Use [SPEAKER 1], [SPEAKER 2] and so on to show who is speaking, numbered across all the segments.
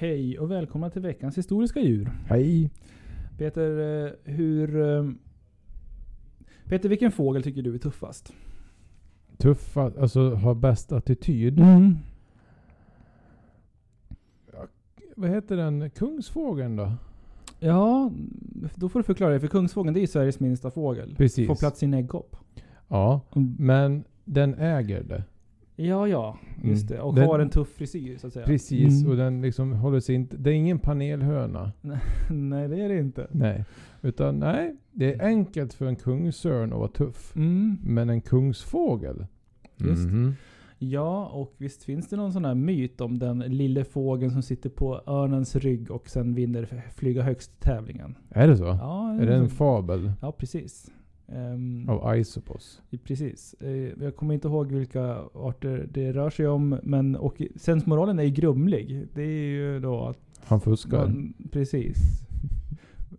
[SPEAKER 1] Hej och välkomna till veckans historiska djur.
[SPEAKER 2] Hej.
[SPEAKER 1] Peter, eh, hur... eh, Peter, vilken fågel tycker du är tuffast?
[SPEAKER 2] Tuffa, alltså ha bäst attityd.
[SPEAKER 1] Mm.
[SPEAKER 2] Vad heter den? Kungsfågeln då?
[SPEAKER 1] Ja, då får du förklara det. För kungsfågeln, det är ju Sveriges minsta fågel.
[SPEAKER 2] Precis.
[SPEAKER 1] Får plats i en äggkopp.
[SPEAKER 2] Ja, men den äger det.
[SPEAKER 1] Ja, ja. Just
[SPEAKER 2] Mm.
[SPEAKER 1] det. Och
[SPEAKER 2] Den-
[SPEAKER 1] har en tuff frisyr, så att säga.
[SPEAKER 2] Precis,
[SPEAKER 1] Mm.
[SPEAKER 2] och den liksom håller sig inte... Det är ingen panelhöna.
[SPEAKER 1] Nej, det är det inte.
[SPEAKER 2] Nej. Utan nej, det är enkelt för en kungsörn att vara tuff.
[SPEAKER 1] Mm.
[SPEAKER 2] Men en kungsfågel?
[SPEAKER 1] Just.
[SPEAKER 2] Mhm.
[SPEAKER 1] Ja, och visst finns det någon sån här myt om den lille fågeln som sitter på örnens rygg och sen vinner flyga högst tävlingen.
[SPEAKER 2] Är det så?
[SPEAKER 1] Ja,
[SPEAKER 2] är det en fabel
[SPEAKER 1] Ja, precis. Ehm,
[SPEAKER 2] av Aesopos?
[SPEAKER 1] Precis. Eh, jag kommer inte ihåg vilka arter det rör sig om. Men och sensmoralen är ju grumlig. Det är ju då att
[SPEAKER 2] Han fuskar.
[SPEAKER 1] man, Precis.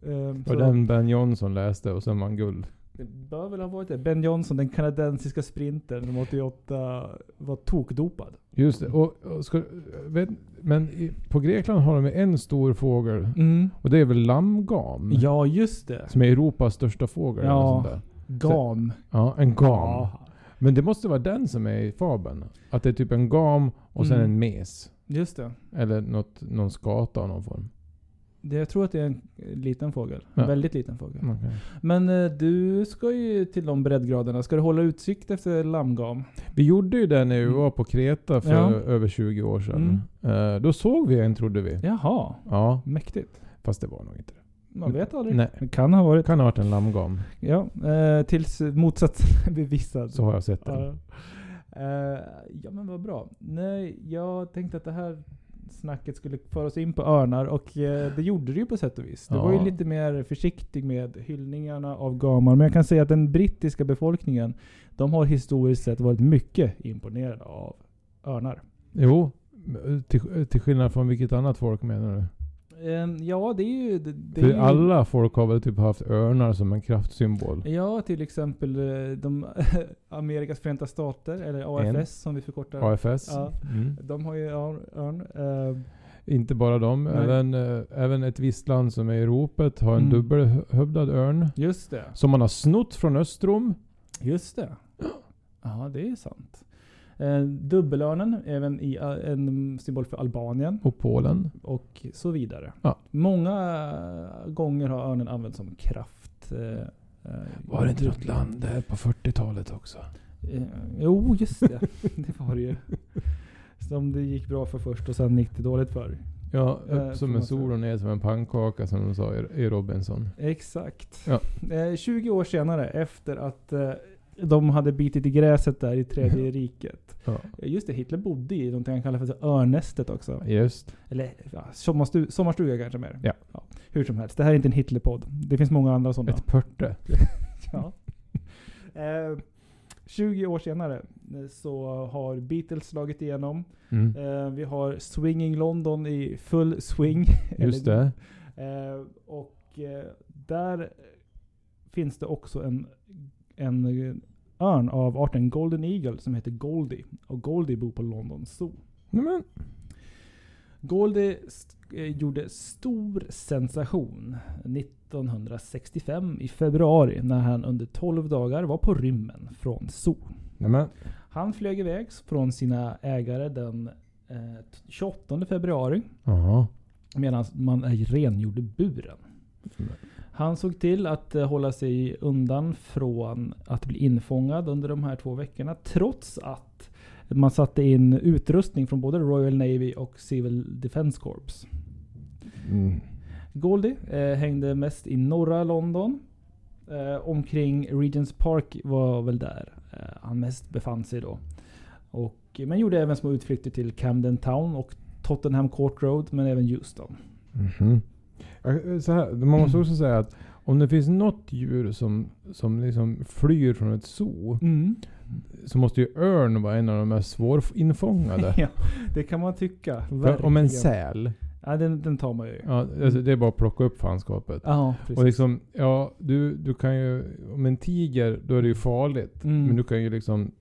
[SPEAKER 1] Ehm,
[SPEAKER 2] och
[SPEAKER 1] så
[SPEAKER 2] den Ben Johnson läste och sen vann guld.
[SPEAKER 1] Det bör väl ha varit det. Ben Johnson, den kanadensiska sprintern som 88 var tokdopad.
[SPEAKER 2] Just det. Och, och ska, vet, men i, på Grekland har de en stor fågel. Och det är väl lammgam?
[SPEAKER 1] Ja, just det.
[SPEAKER 2] Som är Europas största fågel.
[SPEAKER 1] Ja.
[SPEAKER 2] sånt.
[SPEAKER 1] Gam.
[SPEAKER 2] Ja, en gam.
[SPEAKER 1] Ja,
[SPEAKER 2] Men det måste vara den som är i fabeln. Att det är typ en gam och sen
[SPEAKER 1] Mm.
[SPEAKER 2] en mes.
[SPEAKER 1] just det.
[SPEAKER 2] Eller något, någon skata av någon form.
[SPEAKER 1] Det. Jag tror att det är en liten fågel.
[SPEAKER 2] Ja.
[SPEAKER 1] En väldigt liten fågel.
[SPEAKER 2] Okej.
[SPEAKER 1] Men eh, du ska ju till de breddgraderna. Ska du hålla utsikt efter lammgam?
[SPEAKER 2] Vi gjorde ju det när vi
[SPEAKER 1] Mm.
[SPEAKER 2] var på Kreta för
[SPEAKER 1] Ja.
[SPEAKER 2] över 20 år sedan. Eh, då såg vi en trodde vi.
[SPEAKER 1] Jaha,
[SPEAKER 2] Ja,
[SPEAKER 1] mäktigt.
[SPEAKER 2] fast det var nog inte det.
[SPEAKER 1] Man vet aldrig.
[SPEAKER 2] Nej.
[SPEAKER 1] Det kan ha varit.
[SPEAKER 2] Kan ha varit en lammgam.
[SPEAKER 1] Ja, eh, tills motsatsen är bevisad.
[SPEAKER 2] Så har jag sett den.
[SPEAKER 1] Ja. Eh, ja men vad bra. Nej, jag tänkte att det här snacket skulle föra oss in på örnar och eh, det gjorde det ju på sätt och vis. Du var ju
[SPEAKER 2] Ja.
[SPEAKER 1] lite mer försiktig med hyllningarna av gamar. Men jag kan säga att den brittiska befolkningen, de har historiskt sett varit mycket imponerade av örnar.
[SPEAKER 2] Jo, till, till skillnad från vilket annat folk menar du?
[SPEAKER 1] Eh, ja, det är ju... Det, det är
[SPEAKER 2] För
[SPEAKER 1] ju,
[SPEAKER 2] alla folk har väl typ haft örnar som en kraftsymbol?
[SPEAKER 1] Ja, till exempel eh, de Amerikas förenta stater, eller AFS
[SPEAKER 2] En.
[SPEAKER 1] som vi förkortar.
[SPEAKER 2] AFS?
[SPEAKER 1] Ja.
[SPEAKER 2] Mm.
[SPEAKER 1] De har ju örn. örn. Eh,
[SPEAKER 2] Inte bara de, även, eh, även ett visst land som är i ropet har en
[SPEAKER 1] Mm.
[SPEAKER 2] dubbelhövdad örn.
[SPEAKER 1] just det.
[SPEAKER 2] Som man har snott från Östrom.
[SPEAKER 1] Just det. Ja, det är sant. Eh, dubbelörnen, även i, eh, en symbol för Albanien
[SPEAKER 2] Och Polen.
[SPEAKER 1] och så vidare.
[SPEAKER 2] Ja.
[SPEAKER 1] Många gånger har örnen använts som kraft. Eh,
[SPEAKER 2] Var det inte något land där på 40-talet också?
[SPEAKER 1] Jo, just det. det var det ju. Som det gick bra för först och sen gick det dåligt för.
[SPEAKER 2] Ja, upp som en sol och ner som en pannkaka som de sa i Robinson.
[SPEAKER 1] Exakt.
[SPEAKER 2] Ja.
[SPEAKER 1] Eh, 20 år senare, efter att de hade bitit i gräset där i Tredje riket.
[SPEAKER 2] Ja.
[SPEAKER 1] Eh, Just det, Hitler bodde i någonting han kallar för örnästet också.
[SPEAKER 2] Just.
[SPEAKER 1] Eller ja, sommarstu sommarstuga kanske mer.
[SPEAKER 2] Ja.
[SPEAKER 1] Hur som helst, det här är inte en Hitlerpodd. Det finns många andra sådana.
[SPEAKER 2] Ett pörte.
[SPEAKER 1] Ja. Eh, 20 år senare eh, så har Beatles slagit igenom.
[SPEAKER 2] Mm.
[SPEAKER 1] Eh, vi har Swinging London i full swing.
[SPEAKER 2] Just det.
[SPEAKER 1] Eh, och eh, där finns det också en, en örn av arten Golden Eagle som heter Goldie. Och Goldie bor på London Zoo.
[SPEAKER 2] Nej, men,
[SPEAKER 1] Goldie st- eh, gjorde stor sensation 1965 i februari när han under 12 dagar var på rymmen från zoo.
[SPEAKER 2] nej, men.
[SPEAKER 1] Han flög iväg från sina ägare den eh, 28 februari medan man rengjorde buren. Han såg till att eh, hålla sig undan från att bli infångad under de här två veckorna. Trots att man satte in utrustning från både Royal Navy och Civil Defence Corps.
[SPEAKER 2] Mm.
[SPEAKER 1] Goldie eh, hängde mest i norra London. Eh, omkring Regents Park var väl där eh, han mest befann sig då. Och, men gjorde även små utflykter till Camden Town och Tottenham Court Road, men även Euston.
[SPEAKER 2] Mhm. Ja, Så här, man måste också säga att om det finns något djur som, som liksom flyr från ett zoo så måste ju örn vara en av de mest svårinfångade.
[SPEAKER 1] ja, det kan man tycka.
[SPEAKER 2] Om en säl,
[SPEAKER 1] Ja, den, den tar man ju.
[SPEAKER 2] ja, alltså det är bara att plocka upp fanskapet.
[SPEAKER 1] Precis.
[SPEAKER 2] Och liksom, ja, du, du kan ju, om en tiger, då är det ju farligt.
[SPEAKER 1] Mm.
[SPEAKER 2] Men du kan ju liksom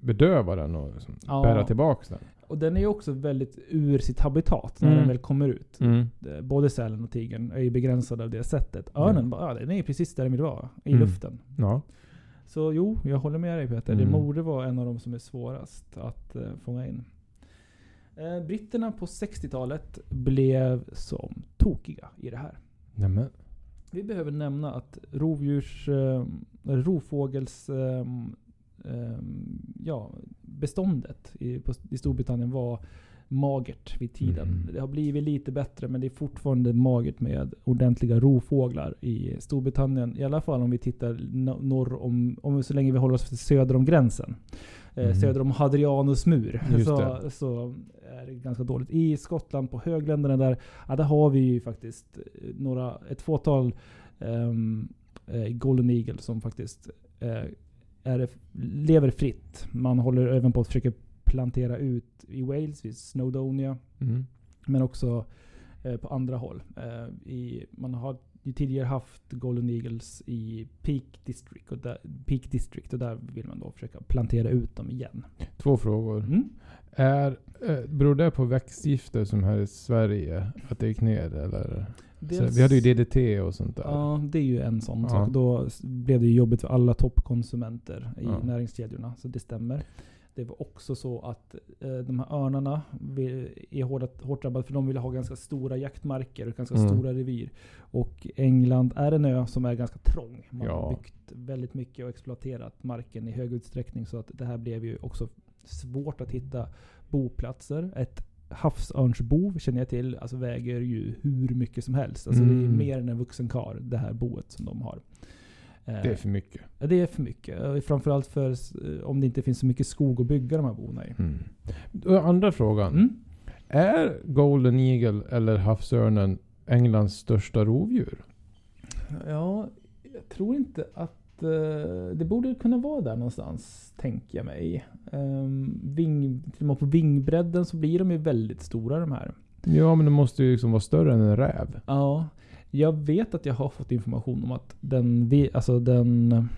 [SPEAKER 2] bedöva den och liksom
[SPEAKER 1] Ja.
[SPEAKER 2] bära tillbaks den.
[SPEAKER 1] Och den är ju också väldigt ur sitt habitat när
[SPEAKER 2] Mm.
[SPEAKER 1] den väl kommer ut.
[SPEAKER 2] Mm.
[SPEAKER 1] Både sälen och tigern är ju begränsade av det sättet. Örnen, bara, ja, den är ju precis där den vill vara. I
[SPEAKER 2] Mm.
[SPEAKER 1] luften.
[SPEAKER 2] Ja.
[SPEAKER 1] Så jo, jag håller med dig Peter. Det
[SPEAKER 2] Mm.
[SPEAKER 1] borde vara en av de som är svårast att eh, fånga in. Eh, britterna på 60-talet blev som tokiga i det här.
[SPEAKER 2] Nämen.
[SPEAKER 1] Vi behöver nämna att rovdjurs, eh, rovfågels eh, ja, beståndet i, på, i Storbritannien var magert vid tiden.
[SPEAKER 2] Mm.
[SPEAKER 1] Det har blivit lite bättre men det är fortfarande magert med ordentliga rovfåglar i Storbritannien. I alla fall om vi tittar no- norr om, om så länge vi håller oss söder om gränsen. Eh,
[SPEAKER 2] Mm.
[SPEAKER 1] Söder om Hadrianus mur. Så, så är det ganska dåligt. I Skottland på högländerna där, ja, där har vi ju faktiskt eh, några, ett fåtal ehm, eh, Golden Eagle som faktiskt eh, är, lever fritt. Man håller även på att försöka plantera ut i Wales, vid Snowdonia.
[SPEAKER 2] Mm.
[SPEAKER 1] Men också eh, på andra håll. Eh, i, man har ju tidigare haft Golden Eagles i Peak District. Och där, Peak District och där vill man då försöka plantera ut dem igen.
[SPEAKER 2] Två frågor.
[SPEAKER 1] Mm.
[SPEAKER 2] Är, eh, beror det på växtgifter som här i Sverige? Att det gick ner eller? Så, vi hade ju DDT och sånt där.
[SPEAKER 1] Ja, det är ju en sån
[SPEAKER 2] Ja.
[SPEAKER 1] sak. Då blev det jobbigt för alla toppkonsumenter i
[SPEAKER 2] Ja.
[SPEAKER 1] näringskedjorna. Så det stämmer. Det var också så att eh, de här örnarna är hårt, hårt drabbade för de vill ha ganska stora jaktmarker och ganska
[SPEAKER 2] Mm.
[SPEAKER 1] stora revir. Och England är en ö som är ganska trång. Man
[SPEAKER 2] Ja.
[SPEAKER 1] har byggt väldigt mycket och exploaterat marken i hög utsträckning. Så att det här blev ju också svårt att hitta boplatser. Ett havsörnsbo känner jag till, alltså väger ju hur mycket som helst. Alltså det är
[SPEAKER 2] Mm.
[SPEAKER 1] mer än en vuxen kar det här boet som de har. Eh,
[SPEAKER 2] Det är för mycket.
[SPEAKER 1] Ja, det är för mycket. Framförallt för eh, om det inte finns så mycket skog att bygga de här bona i.
[SPEAKER 2] Mm. Andra frågan.
[SPEAKER 1] Mm.
[SPEAKER 2] Är Golden Eagle eller havsörnen Englands största rovdjur?
[SPEAKER 1] Ja, jag tror inte att det borde kunna vara där någonstans, tänker jag mig. Um, ving, till och med på vingbredden så blir de ju väldigt stora de här.
[SPEAKER 2] Ja, men det måste ju liksom vara större än en räv.
[SPEAKER 1] Ja, jag vet att jag har fått information om att den, alltså den,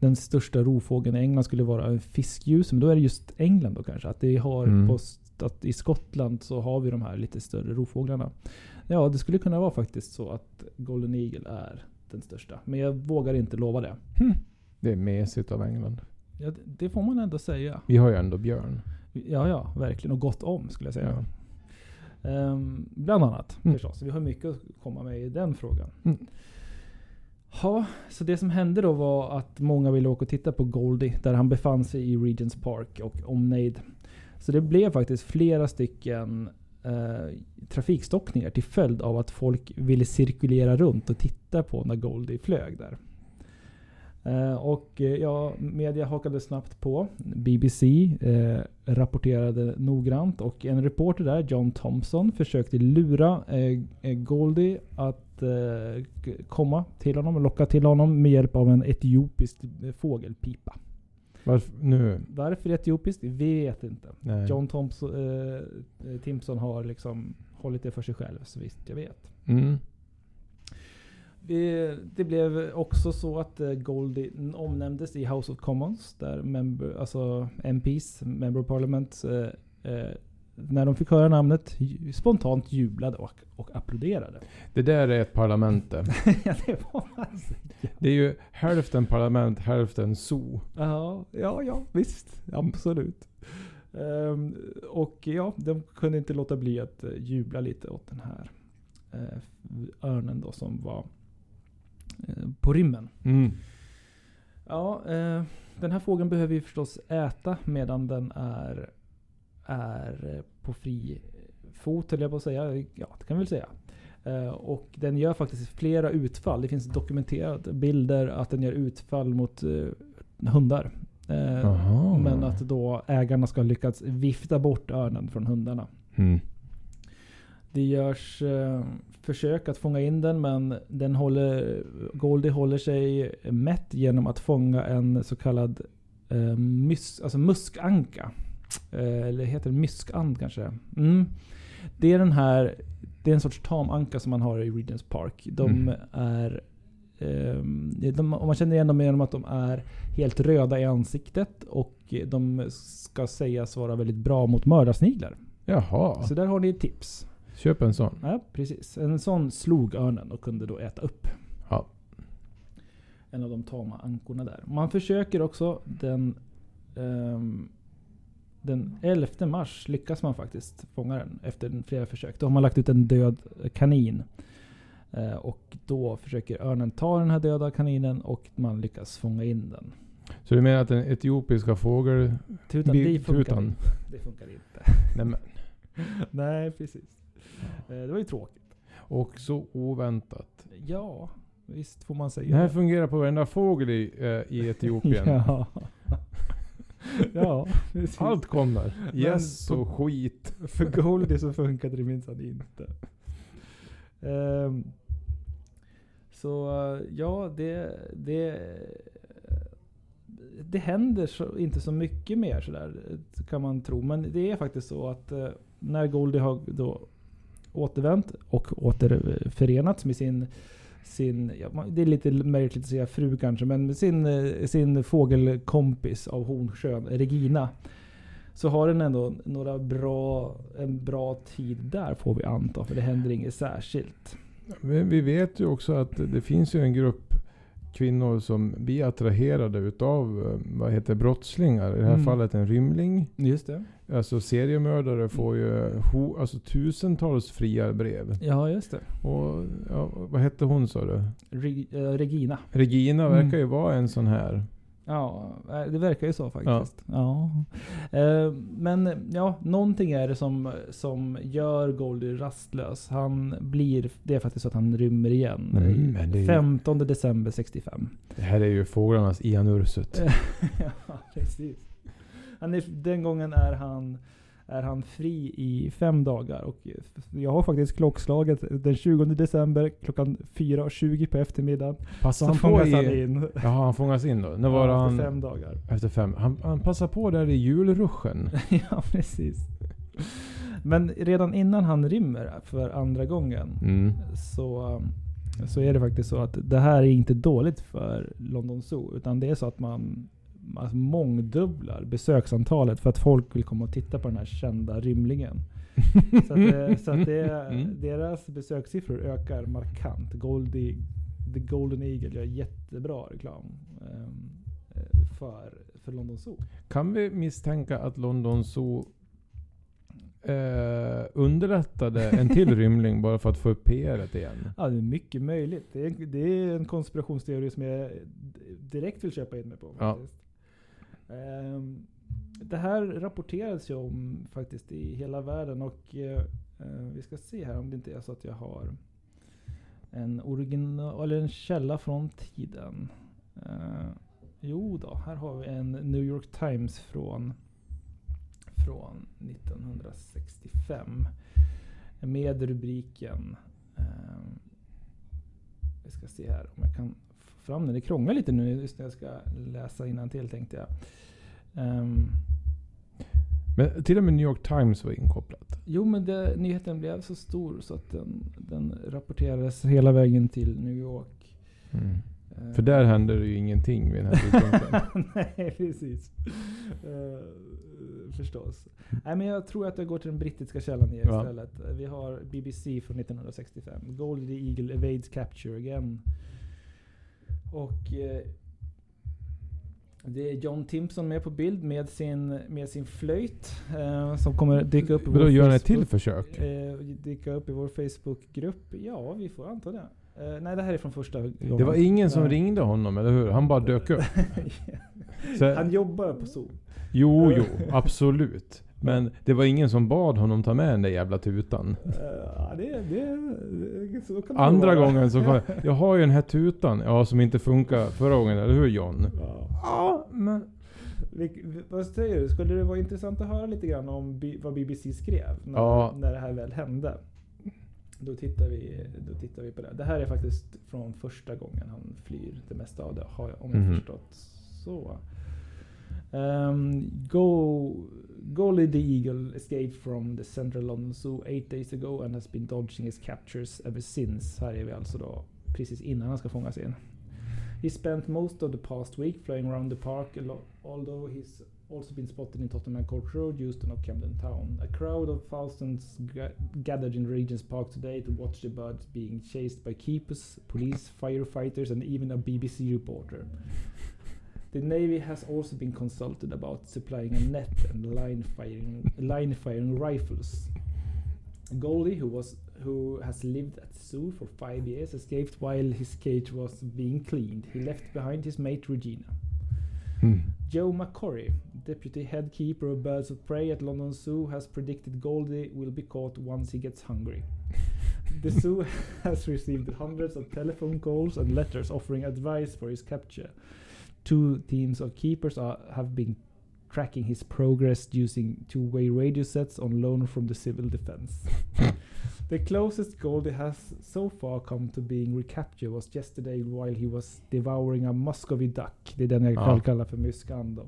[SPEAKER 1] den största rovfågeln i England skulle vara en fiskgjus. Men då är det just England då kanske. Att, det har
[SPEAKER 2] Mm.
[SPEAKER 1] på, att i Skottland så har vi de här lite större rovfåglarna. Ja, det skulle kunna vara faktiskt så att Golden Eagle är den största. Men jag vågar inte lova det.
[SPEAKER 2] Det är mesigt av England.
[SPEAKER 1] Ja, det- det får man ändå säga.
[SPEAKER 2] Vi har ju ändå björn.
[SPEAKER 1] Ja, ja, verkligen. Och gott om skulle jag säga.
[SPEAKER 2] Ja.
[SPEAKER 1] Ehm, bland annat
[SPEAKER 2] Mm.
[SPEAKER 1] förstås. Vi har mycket att komma med i den frågan.
[SPEAKER 2] Mm.
[SPEAKER 1] Ja, så det som hände då var att många ville åka och titta på Goldie där han befann sig i Regents Park och omnejd. Så det blev faktiskt flera stycken eh, trafikstockningar till följd av att folk ville cirkulera runt och titta på när Goldie flög där. Eh, och eh, ja, media hakade snabbt på. BBC eh, rapporterade noggrant och en reporter där, John Thompson, försökte lura eh, eh Goldie att eh, komma till honom och locka till honom med hjälp av en etiopisk eh, fågelpipa.
[SPEAKER 2] Varför nu?
[SPEAKER 1] Varför etiopiskt? Vi vet inte.
[SPEAKER 2] Nej.
[SPEAKER 1] John Thompson, eh, eh, Timpson har liksom hållit det för sig själv, så visst jag vet.
[SPEAKER 2] Mm.
[SPEAKER 1] Det, det blev också så att eh, Goldie omnämndes i House of Commons, där member, alltså MPs, Member of Parliament, eh, eh, när de fick höra namnet spontant jublade och, och applåderade.
[SPEAKER 2] Det där är ett parlament
[SPEAKER 1] ja, det var alltså.
[SPEAKER 2] Det är ju hälften parlament, hälften zoo.
[SPEAKER 1] Ja, ja, ja, visst. Absolut. Ehm, och ja, de kunde inte låta bli att eh, jubla lite åt den här eh, örnen då som var eh, på rymmen.
[SPEAKER 2] Mm.
[SPEAKER 1] Ja, eh, den här fågeln behöver ju förstås äta medan den är, är eh, på fri fot, höll jag på att säga. Ja, det kan vi väl säga. Eh, och den gör faktiskt flera utfall. Det finns dokumenterade bilder att den gör utfall mot eh, hundar.
[SPEAKER 2] Aha.
[SPEAKER 1] men att då ägarna ska ha lyckats vifta bort örnen från hundarna.
[SPEAKER 2] Mm.
[SPEAKER 1] Det görs försök att fånga in den men den håller, Goldie håller sig mätt genom att fånga en så kallad eh, mys, alltså muskanka. Eh, eller heter det myskand kanske? Mm. Det är den här, det är en sorts tamanka som man har i Regents Park. De
[SPEAKER 2] Mm.
[SPEAKER 1] är ehm, de, man känner igen dem genom att de är helt röda i ansiktet och de ska sägas vara väldigt bra mot mördarsniglar.
[SPEAKER 2] Jaha.
[SPEAKER 1] Så där har ni ett tips.
[SPEAKER 2] Köp en sån.
[SPEAKER 1] Ja, precis. En sån slog örnen och kunde då äta upp.
[SPEAKER 2] Ja.
[SPEAKER 1] En av de tama ankorna där. Man försöker också den ehm, den 11 mars lyckas man faktiskt fånga den efter flera försök. Då har man lagt ut en död kanin. Eh, och då försöker örnen ta den här döda kaninen och man lyckas fånga in den.
[SPEAKER 2] Så du menar att den etiopiska fågel...
[SPEAKER 1] Tutan, det funkar
[SPEAKER 2] tutan.
[SPEAKER 1] inte. Det funkar inte.
[SPEAKER 2] Nej,
[SPEAKER 1] Nej, precis. Eh, det var ju tråkigt.
[SPEAKER 2] och så oväntat.
[SPEAKER 1] Ja, visst får man säga
[SPEAKER 2] Det här
[SPEAKER 1] det.
[SPEAKER 2] fungerar på varenda fågel i, eh, i Etiopien.
[SPEAKER 1] Ja. Ja, precis.
[SPEAKER 2] Allt kommer.
[SPEAKER 1] Men
[SPEAKER 2] Yes
[SPEAKER 1] på-
[SPEAKER 2] och skit.
[SPEAKER 1] För Goldie så funkade det minsann inte. Ehm, så ja, det, det, det händer så, inte så mycket mer sådär kan man tro. Men det är faktiskt så att eh, när Goldie har då återvänt och återförenats med sin sin, ja, det är lite märkligt att säga fru kanske, men med sin, eh, sin fågelkompis av Hornsjön, Regina. Så har den ändå några bra, en bra tid där får vi anta, för det händer inget särskilt.
[SPEAKER 2] Men vi vet ju också att det finns ju en grupp kvinnor som blir attraherade utav eh, vad heter brottslingar. I det här
[SPEAKER 1] Mm.
[SPEAKER 2] fallet en rymling.
[SPEAKER 1] Just det.
[SPEAKER 2] Alltså seriemördare får ju ho, alltså tusentals fria brev.
[SPEAKER 1] Ja, just det.
[SPEAKER 2] Och ja, vad hette hon sa du?
[SPEAKER 1] Reg, eh, Regina.
[SPEAKER 2] Regina
[SPEAKER 1] Mm.
[SPEAKER 2] verkar ju vara en sån här.
[SPEAKER 1] Ja, eh, det verkar ju så faktiskt. Ja. Eh, Men ja, någonting är det som, som gör Goldie rastlös. Han blir, det är faktiskt så att han rymmer igen.
[SPEAKER 2] Mm, men det är ju-
[SPEAKER 1] 15 december 65.
[SPEAKER 2] Det här är ju fåglarnas Ian Ursut.
[SPEAKER 1] ja, precis. Han är, den gången är han, är han fri i fem dagar. Och jag har faktiskt klockslaget den 20 december klockan 4.20 på eftermiddagen.
[SPEAKER 2] Passar han på
[SPEAKER 1] fångas han
[SPEAKER 2] i...
[SPEAKER 1] in.
[SPEAKER 2] Jaha, han fångas in då? När var
[SPEAKER 1] Ja,
[SPEAKER 2] han?
[SPEAKER 1] efter fem dagar.
[SPEAKER 2] Efter fem. Han, han passar på där i julruschen.
[SPEAKER 1] ja, precis. Men redan innan han rymmer för andra gången
[SPEAKER 2] Mm.
[SPEAKER 1] så, så är det faktiskt så att det här är inte dåligt för London Zoo. Utan det är så att man alltså mångdubblar besöksantalet för att folk vill komma och titta på den här kända rymlingen. Så att, det, så att det,
[SPEAKER 2] Mm.
[SPEAKER 1] deras besökssiffror ökar markant. Goldie, The Golden Eagle gör jättebra reklam eh, för, för London Zoo.
[SPEAKER 2] Kan vi misstänka att London Zoo eh, underrättade en till rymling bara för att få upp PR igen?
[SPEAKER 1] Ja, det är mycket möjligt. Det är, det är en konspirationsteori som jag direkt vill köpa in mig på.
[SPEAKER 2] Ja.
[SPEAKER 1] Faktiskt. Ehm, det här rapporterades ju om faktiskt i hela världen och eh, eh, vi ska se här om det inte är så att jag har en original, eller en källa från tiden. Eh, jo då, här har vi en New York Times från, från 1965. Med rubriken ehm, Vi ska se här om jag kan fram den. Det krånglar lite nu just när jag ska läsa till tänkte jag. Ehm,
[SPEAKER 2] Men till och med New York Times var inkopplat.
[SPEAKER 1] jo men det, nyheten blev så stor så att den, den rapporterades hela vägen till New York. Eh,
[SPEAKER 2] För där hände det ju ingenting vid den här tidpunkten.
[SPEAKER 1] Nej, precis. Eh, förstås. Nej, men jag tror att jag går till den brittiska källan igen
[SPEAKER 2] Ja.
[SPEAKER 1] istället. Vi har BBC från 1965. Goldie Eagle evades capture again. Och eh, det är John Timpson med på bild med sin, med sin flöjt. Eh, som kommer dyka upp i
[SPEAKER 2] Men då gör han ett till försök?
[SPEAKER 1] Eh, dyka upp i vår Facebookgrupp. Ja, vi får anta det. Eh, nej, det här är från första gången.
[SPEAKER 2] Det var ingen som
[SPEAKER 1] Nej.
[SPEAKER 2] ringde honom, eller hur? Han bara dök upp. Så,
[SPEAKER 1] Han jobbar på Zoo.
[SPEAKER 2] jo, jo, absolut. Men det var ingen som bad honom ta med den där jävla tutan.
[SPEAKER 1] Eh, Ja, det, det, det, så kan det
[SPEAKER 2] Andra gången så kom jag har ju den här tutan, ja som inte funkar förra gången, eller hur John?
[SPEAKER 1] Ja.
[SPEAKER 2] Ja, men...
[SPEAKER 1] Vad säger du? Skulle det vara intressant att höra lite grann om vad BBC skrev när,
[SPEAKER 2] Ja.
[SPEAKER 1] när det här väl hände? Då tittar, vi, då tittar vi på det. Det här är faktiskt från första gången han flyr det mesta av det, om jag
[SPEAKER 2] Mhm.
[SPEAKER 1] förstått så. Um, go, Golly the Eagle escaped from the central London Zoo eight days ago and has been dodging his captures ever since. Här är vi alltså då precis innan han ska fångas in. He spent most of the past week flying around the park, although he's also been spotted in Tottenham Court Road, Houston of Camden Town. A crowd of thousands gathered in Regent's Park today to watch the birds being chased by keepers, police, firefighters and even a BBC reporter. The Navy has also been consulted about supplying a net and line firing, line firing rifles. Goldie, who was who has lived at zoo for five years, escaped while his cage was being cleaned. He left behind his mate Regina. Hmm. Joe McCorry, deputy head keeper of birds of prey at London Zoo, has predicted Goldie will be caught once he gets hungry. the zoo has received hundreds of telephone calls and letters offering advice for his capture. Two teams of keepers are, have been tracking his progress using two-way radio sets on loan from the civil defense. the closest Goldie has so far come to being recaptured was yesterday while he was devouring a Muscovy duck, det är den jag ja. kallar för myskan då.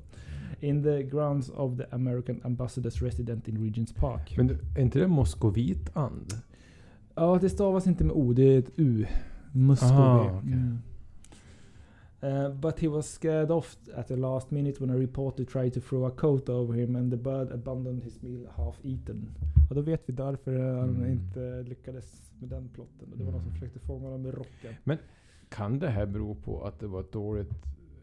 [SPEAKER 1] In the grounds of the American ambassador's resident in Regents Park.
[SPEAKER 2] Men är inte det moskovitant?
[SPEAKER 1] Ja, det stavas inte med O, det är ett U. Muscovy. Aha, okay. mm. Uh, but he was scared off at the last minute when a reporter tried to throw a coat over him and the bird abandoned his meal half eaten. Och då vet vi därför han mm. inte lyckades med den plotten. Det var mm. någon som försökte fånga honom med rocken.
[SPEAKER 2] Men kan det här bero på att det var dåligt,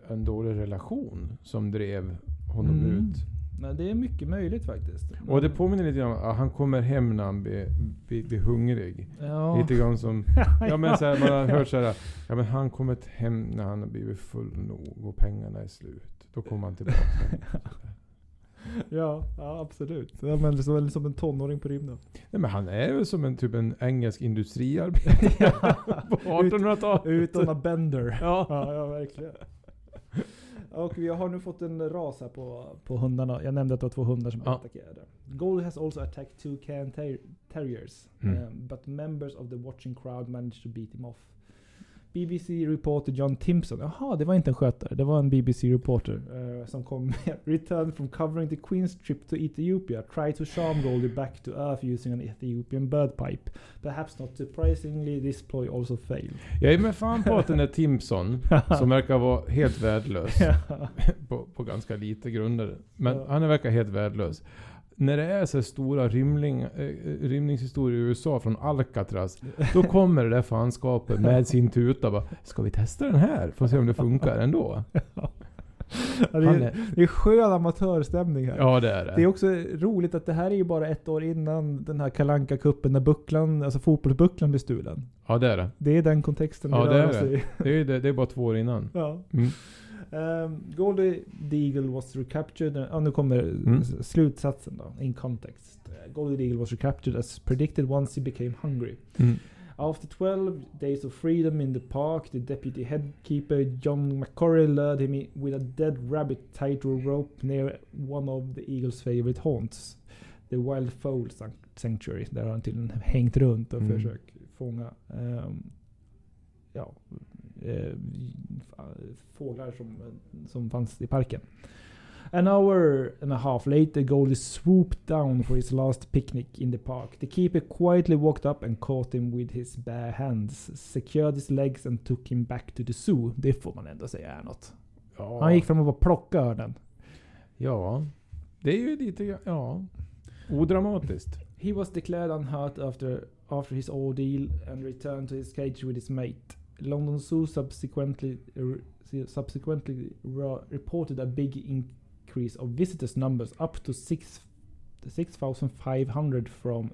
[SPEAKER 2] en dålig relation som drev honom mm. ut?
[SPEAKER 1] Nej, det är mycket möjligt faktiskt.
[SPEAKER 2] Och det påminner lite om att han kommer hem när han blir, blir, blir hungrig. Ja. Lite grann som... ja men så här, man har hört såhär, ja men han kommer hem när han har blivit full nog och pengarna är slut. Då kommer han tillbaka.
[SPEAKER 1] ja, ja, absolut. Ja, men som, som en tonåring på rymden.
[SPEAKER 2] Nej, men han är väl som en typ en engelsk industriarbetare på 1800-talet.
[SPEAKER 1] Utan a bender. Ja. ja, ja verkligen. Och vi har nu fått en ras här på, på hundarna. Jag nämnde att det var två hundar som ja. attackerade. Gold has also attacked two can ter terriers. Mm. Um, but members of the watching crowd managed to beat him off. BBC reporter John Timpson. Jaha, det var inte en skötare. Det var en BBC reporter uh, som kom med. Returned from covering the Queen's trip to Ethiopia. Tried to charm Goldie back to earth using an Ethiopian bird pipe. Perhaps not surprisingly, this ploy also failed.
[SPEAKER 2] Jag är med fan på att den där Timpson, som verkar vara helt värdelös. på, på ganska lite grunder. Men ja. han verkar helt värdelös när det är så stora rymling, äh, rymningshistorier i USA från Alcatraz, då kommer det där fanskapet med sin tuta bara, Ska vi testa den här? Får se om det funkar ändå.
[SPEAKER 1] Ja, det, är, det är skön amatörstämning här.
[SPEAKER 2] Ja det är det.
[SPEAKER 1] Det är också roligt att det här är ju bara ett år innan den här kalanka kuppen när bucklan, alltså fotbollsbucklan blir stulen.
[SPEAKER 2] Ja det är det.
[SPEAKER 1] Det är den kontexten
[SPEAKER 2] ja, det, är det. Det är, det, det är bara två år innan.
[SPEAKER 1] Ja. Mm. Um, Goldie the Eagle was recaptured. Ja, nu kommer mm. slutsatsen då, in context. Uh, Goldie the Eagle was recaptured as predicted once he became hungry. Mm. After 12 days of freedom in the park, the deputy headkeeper John McCorry lured him with a dead rabbit tied to a rope near one of the Eagles favorite haunts. The Wild Fowl Sanctuary. Där har han tydligen hängt runt och mm. försökt fånga um, ja, fåglar som, som fanns i parken. An hour and a half later, Goldie swooped down for his last picnic in the park. The keeper quietly walked up and caught him with his bare hands, secured his legs and took him back to the zoo. Det får man ändå säga är något. Ja. Han gick fram och bara plockade örnen.
[SPEAKER 2] Ja, det är ju lite, ja, odramatiskt.
[SPEAKER 1] He was declared unhurt after, after his ordeal and returned to his cage with his mate. London Zoo subsequently subsequently reported a big increase of visitors numbers up to 6 6500 from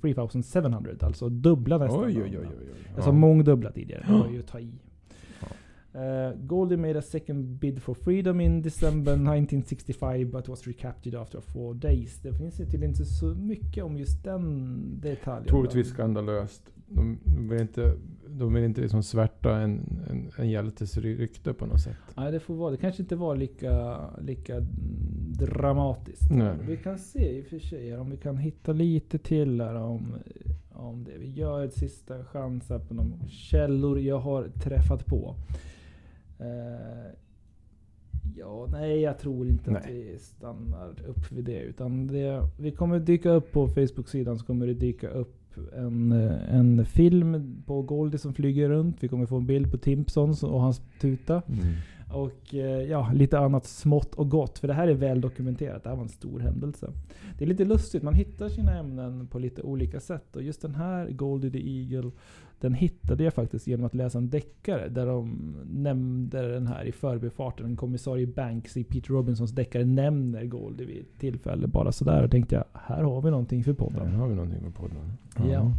[SPEAKER 1] 3700. Eh, alltså dubbla nästan.
[SPEAKER 2] Oj, oj, oj, oj,
[SPEAKER 1] Alltså mångdubbla tidigare. Det var ju ta i. Uh, Goldie made a second bid for freedom in December 1965 but was recaptured after four days. Det finns tydligen inte så mycket om just den detaljen.
[SPEAKER 2] Troligtvis skandalöst. De vill inte, de vill inte liksom svärta en, en, en hjältes rykte på något sätt.
[SPEAKER 1] Nej, det får vara. Det kanske inte var lika, lika dramatiskt. Nej. Vi kan se i och för sig om vi kan hitta lite till här om, om det. Vi gör ett sista chans här på de källor jag har träffat på. Uh, ja, nej jag tror inte nej. att vi stannar upp vid det. Utan det, vi kommer dyka upp på Facebook-sidan så kommer det dyka upp en, eh, en film på Goldie som flyger runt. Vi kommer få en bild på Timpsons och hans tuta.
[SPEAKER 2] Mm.
[SPEAKER 1] Och eh, ja, lite annat smått och gott. För det här är väl dokumenterat. Det här var en stor händelse. Det är lite lustigt. Man hittar sina ämnen på lite olika sätt. Och just den här, Goldie the Eagle, den hittade jag faktiskt genom att läsa en deckare. Där de nämnde den här i förbifarten. En kommissarie Banks i Peter Robinsons deckare nämner Goldie vid ett tillfälle. Bara sådär. Och tänkte jag, här har vi någonting för podden.
[SPEAKER 2] Där har vi någonting med podden.
[SPEAKER 1] Ja.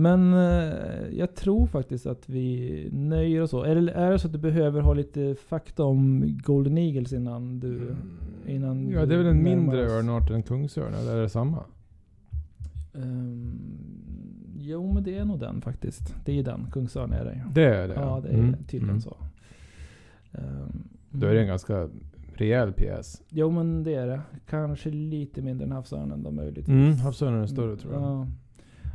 [SPEAKER 1] Men eh, jag tror faktiskt att vi nöjer oss så. Eller är det så att du behöver ha lite fakta om Golden Eagles innan du... Innan
[SPEAKER 2] Ja, det är väl en mindre örnart än kungsörn, eller är det samma?
[SPEAKER 1] Ehm, jo, men det är nog den faktiskt. Det är den. Kungsörn är det.
[SPEAKER 2] Det är det?
[SPEAKER 1] Ja, det är
[SPEAKER 2] Mm,
[SPEAKER 1] tydligen
[SPEAKER 2] mm.
[SPEAKER 1] så. Ehm,
[SPEAKER 2] Då är det en ganska rejäl pjäs.
[SPEAKER 1] Jo, men det är det. Kanske lite mindre än havsörnen då möjligtvis.
[SPEAKER 2] Mm, havsörnen är större tror jag.
[SPEAKER 1] Ja.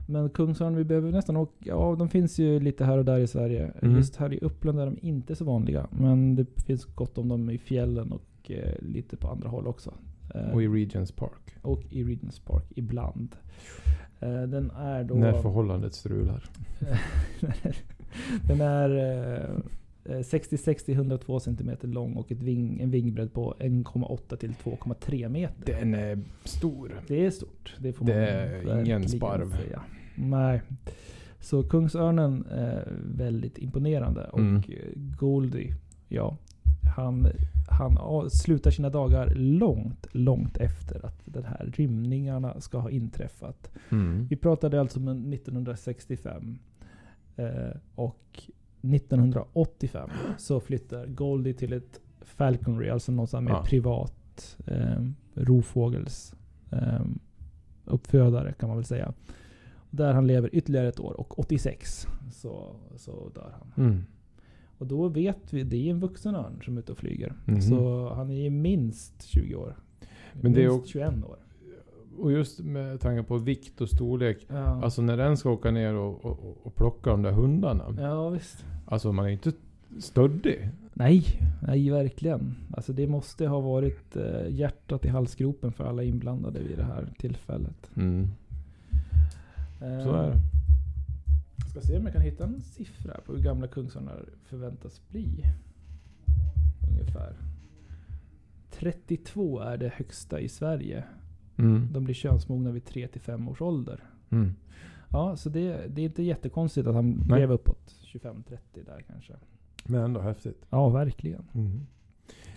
[SPEAKER 1] Men Kungsörn, vi behöver nästan åka... Ja, de finns ju lite här och där i Sverige.
[SPEAKER 2] Mm.
[SPEAKER 1] Just här i Uppland är de inte så vanliga. Men det finns gott om dem i fjällen och eh, lite på andra håll också. Eh,
[SPEAKER 2] Och i Regents Park.
[SPEAKER 1] och i Regents Park ibland. Eh, den är då...
[SPEAKER 2] När förhållandet strular.
[SPEAKER 1] den är eh, 60-60 102 cm lång och ett ving, en vingbredd på 1,8 till 2,3 meter.
[SPEAKER 2] Den är stor.
[SPEAKER 1] Det är stort. Det får
[SPEAKER 2] Det
[SPEAKER 1] man
[SPEAKER 2] är ingen sparv.
[SPEAKER 1] Säga. Nej. Så Kungsörnen är väldigt imponerande.
[SPEAKER 2] Mm.
[SPEAKER 1] Och eh, Goldie, ja. Han, han slutar sina dagar långt, långt efter att de här rymningarna ska ha inträffat.
[SPEAKER 2] Mm.
[SPEAKER 1] Vi pratade alltså om 1965. Eh, och 1985 så flyttar Goldie till ett Falconry, alltså någon sån här mer
[SPEAKER 2] Ja.
[SPEAKER 1] privat eh, rovfågels eh, uppfödare kan man väl säga. Där han lever ytterligare ett år och 86 så, så dör han.
[SPEAKER 2] Mm.
[SPEAKER 1] Och då vet vi, det är en vuxen örn som är ute och flyger.
[SPEAKER 2] Mhm.
[SPEAKER 1] Så han är ju minst 20 år.
[SPEAKER 2] Men det är
[SPEAKER 1] minst
[SPEAKER 2] också-
[SPEAKER 1] 21 år.
[SPEAKER 2] Och just med tanke på vikt och storlek.
[SPEAKER 1] Ja,
[SPEAKER 2] Alltså när den ska åka ner och, och, och plocka de där hundarna.
[SPEAKER 1] ja visst.
[SPEAKER 2] Alltså man är inte stöddig.
[SPEAKER 1] Nej, nej verkligen. Alltså det måste ha varit eh, hjärtat i halsgropen för alla inblandade vid det här tillfället.
[SPEAKER 2] Mm.
[SPEAKER 1] Eh,
[SPEAKER 2] Så är det.
[SPEAKER 1] Ska se om jag kan hitta en siffra på hur gamla kungsörnar förväntas bli. Ungefär. 32 är det högsta i Sverige.
[SPEAKER 2] Mm.
[SPEAKER 1] De blir könsmogna vid 3-5 års ålder.
[SPEAKER 2] Mm.
[SPEAKER 1] Ja, så det, det är inte jättekonstigt att han
[SPEAKER 2] Nej.
[SPEAKER 1] blev uppåt 25-30 där kanske.
[SPEAKER 2] Men ändå häftigt.
[SPEAKER 1] Ja, verkligen.
[SPEAKER 2] Mm.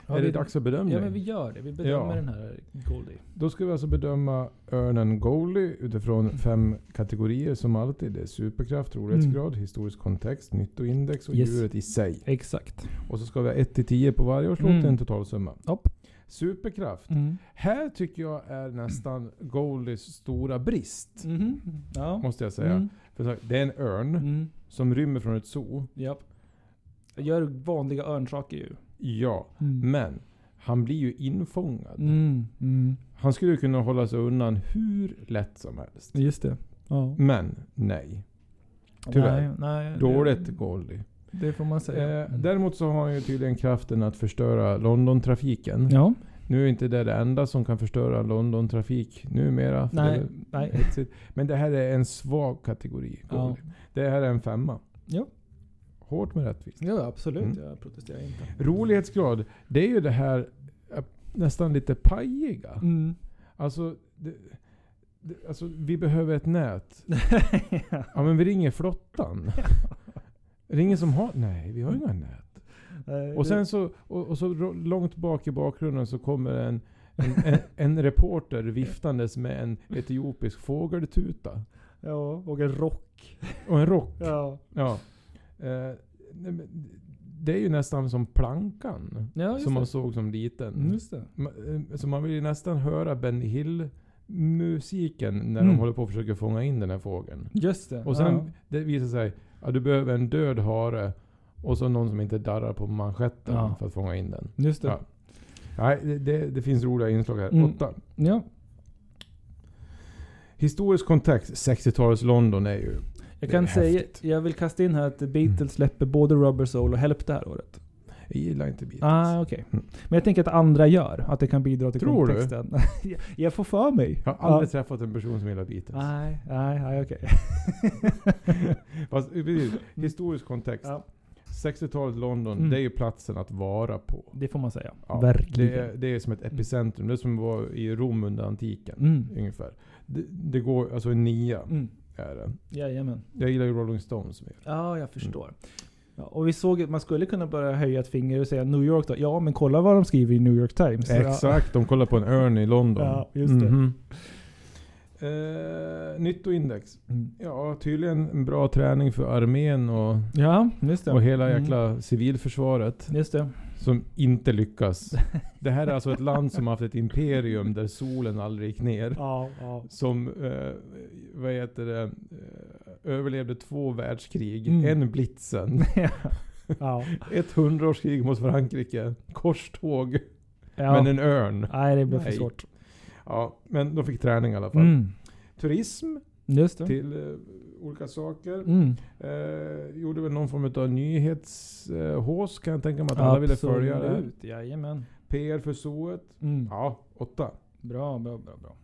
[SPEAKER 1] Ja,
[SPEAKER 2] är
[SPEAKER 1] vi-
[SPEAKER 2] det dags för bedömning?
[SPEAKER 1] Ja, men vi gör det. Vi bedömer
[SPEAKER 2] Ja.
[SPEAKER 1] den här Goldie.
[SPEAKER 2] Då ska vi alltså bedöma örnen Goldie utifrån fem kategorier som alltid. Det är superkraft, rolighetsgrad, historisk kontext, nyttoindex och
[SPEAKER 1] Yes.
[SPEAKER 2] djuret i sig.
[SPEAKER 1] Exakt.
[SPEAKER 2] Och så ska vi ha 1-10 på varje årslott,
[SPEAKER 1] Mm.
[SPEAKER 2] en totalsumma.
[SPEAKER 1] Hopp.
[SPEAKER 2] Superkraft.
[SPEAKER 1] Mm.
[SPEAKER 2] Här tycker jag är nästan Goldies stora brist.
[SPEAKER 1] Mhm. Ja.
[SPEAKER 2] Måste jag säga.
[SPEAKER 1] Mm.
[SPEAKER 2] För det är en örn
[SPEAKER 1] Mm.
[SPEAKER 2] som rymmer från ett zoo.
[SPEAKER 1] Japp. Gör vanliga örnsaker ju.
[SPEAKER 2] Ja, men han blir ju infångad.
[SPEAKER 1] Mm. Mm.
[SPEAKER 2] Han skulle ju kunna hålla sig undan hur lätt som helst.
[SPEAKER 1] Just det. Ja.
[SPEAKER 2] Men nej. Tyvärr.
[SPEAKER 1] Nej, nej,
[SPEAKER 2] Dåligt
[SPEAKER 1] Det,
[SPEAKER 2] Goldie.
[SPEAKER 1] Det får man säga.
[SPEAKER 2] Eh, däremot så har han ju tydligen kraften att förstöra Londontrafiken.
[SPEAKER 1] ja.
[SPEAKER 2] Nu är inte det det enda som kan förstöra Londontrafik numera.
[SPEAKER 1] Nej,
[SPEAKER 2] det
[SPEAKER 1] nej.
[SPEAKER 2] Men det här är en svag kategori.
[SPEAKER 1] Ja.
[SPEAKER 2] Det här är en femma.
[SPEAKER 1] Ja.
[SPEAKER 2] Hårt men rättvist.
[SPEAKER 1] ja, absolut.
[SPEAKER 2] Mm.
[SPEAKER 1] Jag protesterar inte.
[SPEAKER 2] Rolighetsgrad, det är ju det här eh, nästan lite pajiga.
[SPEAKER 1] Mm.
[SPEAKER 2] Alltså, det, det, alltså, vi behöver ett nät. Ja men vi ringer flottan. Ringer som har... Nej, vi har inga nät.
[SPEAKER 1] Nej,
[SPEAKER 2] Och
[SPEAKER 1] det-
[SPEAKER 2] sen så, och, och så långt bak i bakgrunden så kommer en, en, en, en reporter viftandes med en etiopisk fågeltuta.
[SPEAKER 1] Ja, och en rock.
[SPEAKER 2] Och en rock.
[SPEAKER 1] Ja.
[SPEAKER 2] Ja. Eh, det är ju nästan som plankan.
[SPEAKER 1] Ja,
[SPEAKER 2] som man
[SPEAKER 1] det.
[SPEAKER 2] såg som liten.
[SPEAKER 1] Mm, Just det.
[SPEAKER 2] Eh, Så man vill ju nästan höra Ben Hill musiken när
[SPEAKER 1] Mm.
[SPEAKER 2] de håller på att försöka fånga in den här fågeln.
[SPEAKER 1] Just det.
[SPEAKER 2] Och sen,
[SPEAKER 1] ja.
[SPEAKER 2] det visar sig att du behöver en död hare och så någon som inte darrar på manschetten
[SPEAKER 1] Ja.
[SPEAKER 2] för att fånga in den.
[SPEAKER 1] Just det.
[SPEAKER 2] Ja. Nej, det, det, det finns roliga inslag här.
[SPEAKER 1] Mm.
[SPEAKER 2] Åtta.
[SPEAKER 1] Ja.
[SPEAKER 2] Historisk kontext, 60-talets London är ju...
[SPEAKER 1] Jag kan säga,
[SPEAKER 2] häftigt.
[SPEAKER 1] jag vill kasta in här att Beatles släpper både Rubber Soul och Help det här året.
[SPEAKER 2] Jag gillar inte Beatles.
[SPEAKER 1] Ah.
[SPEAKER 2] Mm.
[SPEAKER 1] Men jag tänker att andra gör. Att det kan bidra till
[SPEAKER 2] Tror du?
[SPEAKER 1] kontexten. Jag- jag får för mig.
[SPEAKER 2] Jag har aldrig träffat en person som gillar Beatles.
[SPEAKER 1] Nej, nej, nej okej.
[SPEAKER 2] Fast, precis, historisk kontext.
[SPEAKER 1] Ja.
[SPEAKER 2] 60-talet London,
[SPEAKER 1] Mm.
[SPEAKER 2] det är ju platsen att vara på.
[SPEAKER 1] Det får man säga.
[SPEAKER 2] Ja,
[SPEAKER 1] Verkligen.
[SPEAKER 2] Det är, det är som ett epicentrum. Det är som var i Rom under antiken.
[SPEAKER 1] Mm.
[SPEAKER 2] Ungefär. Det, det går, alltså en nia
[SPEAKER 1] Mm.
[SPEAKER 2] är det.
[SPEAKER 1] Jajamän.
[SPEAKER 2] Jag gillar ju Rolling Stones mer.
[SPEAKER 1] Ja, jag förstår. Ja, och vi såg att man skulle kunna börja höja ett finger och säga New York då. Ja, men kolla vad de skriver i New York Times.
[SPEAKER 2] Exakt, de kollar på en örn i London.
[SPEAKER 1] Ja, just det.
[SPEAKER 2] Mhm. Eh, nyttoindex.
[SPEAKER 1] Ja, mm.
[SPEAKER 2] Ja, tydligen en bra träning för armén och,
[SPEAKER 1] ja
[SPEAKER 2] och hela
[SPEAKER 1] Mm.
[SPEAKER 2] jäkla civilförsvaret.
[SPEAKER 1] Just det.
[SPEAKER 2] Som inte lyckas. Det här är alltså ett land som haft ett imperium där solen aldrig gick ner.
[SPEAKER 1] Ja, ja.
[SPEAKER 2] Som, eh, vad heter det, eh, överlevde två världskrig.
[SPEAKER 1] Mm.
[SPEAKER 2] En blitzen.
[SPEAKER 1] ja.
[SPEAKER 2] Ett hundraårskrig mot Frankrike. Korståg.
[SPEAKER 1] ja.
[SPEAKER 2] Men en örn.
[SPEAKER 1] Nej, det blev för svårt.
[SPEAKER 2] Ja, men de fick träning i alla fall.
[SPEAKER 1] Mm.
[SPEAKER 2] Turism till eh, olika saker.
[SPEAKER 1] Mm.
[SPEAKER 2] Eh, gjorde väl någon form av nyhetshås kan jag tänka mig att alla ville följa det.
[SPEAKER 1] Absolut. Jajamän.
[SPEAKER 2] PR för zooet.
[SPEAKER 1] Mm.
[SPEAKER 2] Ja, åtta.
[SPEAKER 1] Bra, bra, bra, bra.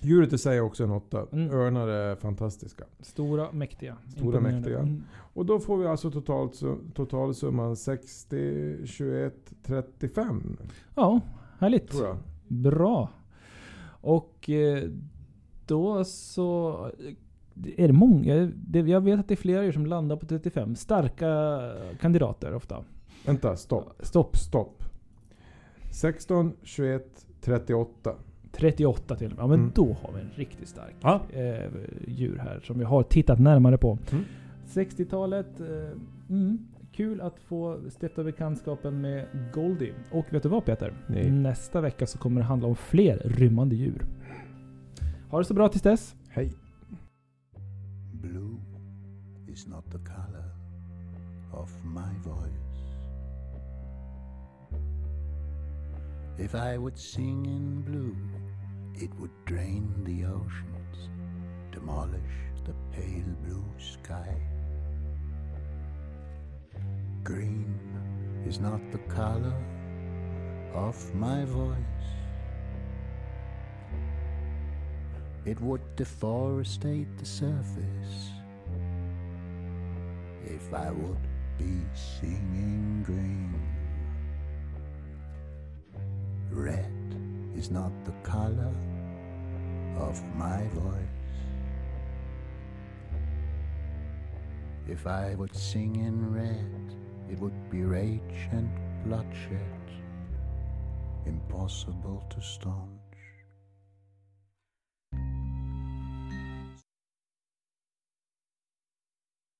[SPEAKER 2] Djuret i sig är också en åtta.
[SPEAKER 1] Mm.
[SPEAKER 2] Örnar är fantastiska.
[SPEAKER 1] Stora, mäktiga.
[SPEAKER 2] Stora, mäktiga.
[SPEAKER 1] Mm.
[SPEAKER 2] Och då får vi alltså totalt, su- totalsumman 60, 21, 35.
[SPEAKER 1] Ja, härligt. Bra. Och eh, då så är det många. Jag vet att det är flera er som landar på 35. Starka kandidater ofta.
[SPEAKER 2] Vänta, stopp.
[SPEAKER 1] Stopp.
[SPEAKER 2] Stopp. 16, 21, 38.
[SPEAKER 1] 38 till och med. Ja men
[SPEAKER 2] Mm.
[SPEAKER 1] då har vi en riktigt stark
[SPEAKER 2] Ja.
[SPEAKER 1] eh, djur här som vi har tittat närmare på.
[SPEAKER 2] Mm.
[SPEAKER 1] 60-talet. Eh, mm, kul att få stifta bekantskapen med Goldie. Och vet du vad Peter?
[SPEAKER 2] Nej.
[SPEAKER 1] Nästa vecka så kommer det handla om fler rymmande djur. Ha det så bra tills dess.
[SPEAKER 2] Hej.
[SPEAKER 3] Blue is not the color of my voice. If I would sing in blue, it would drain the oceans, demolish the pale blue sky. Green is not the color of my voice. It would deforestate the surface if I would be singing green. Red is not the color of my voice. If I would sing in red, it would be rage and bloodshed, impossible to stop.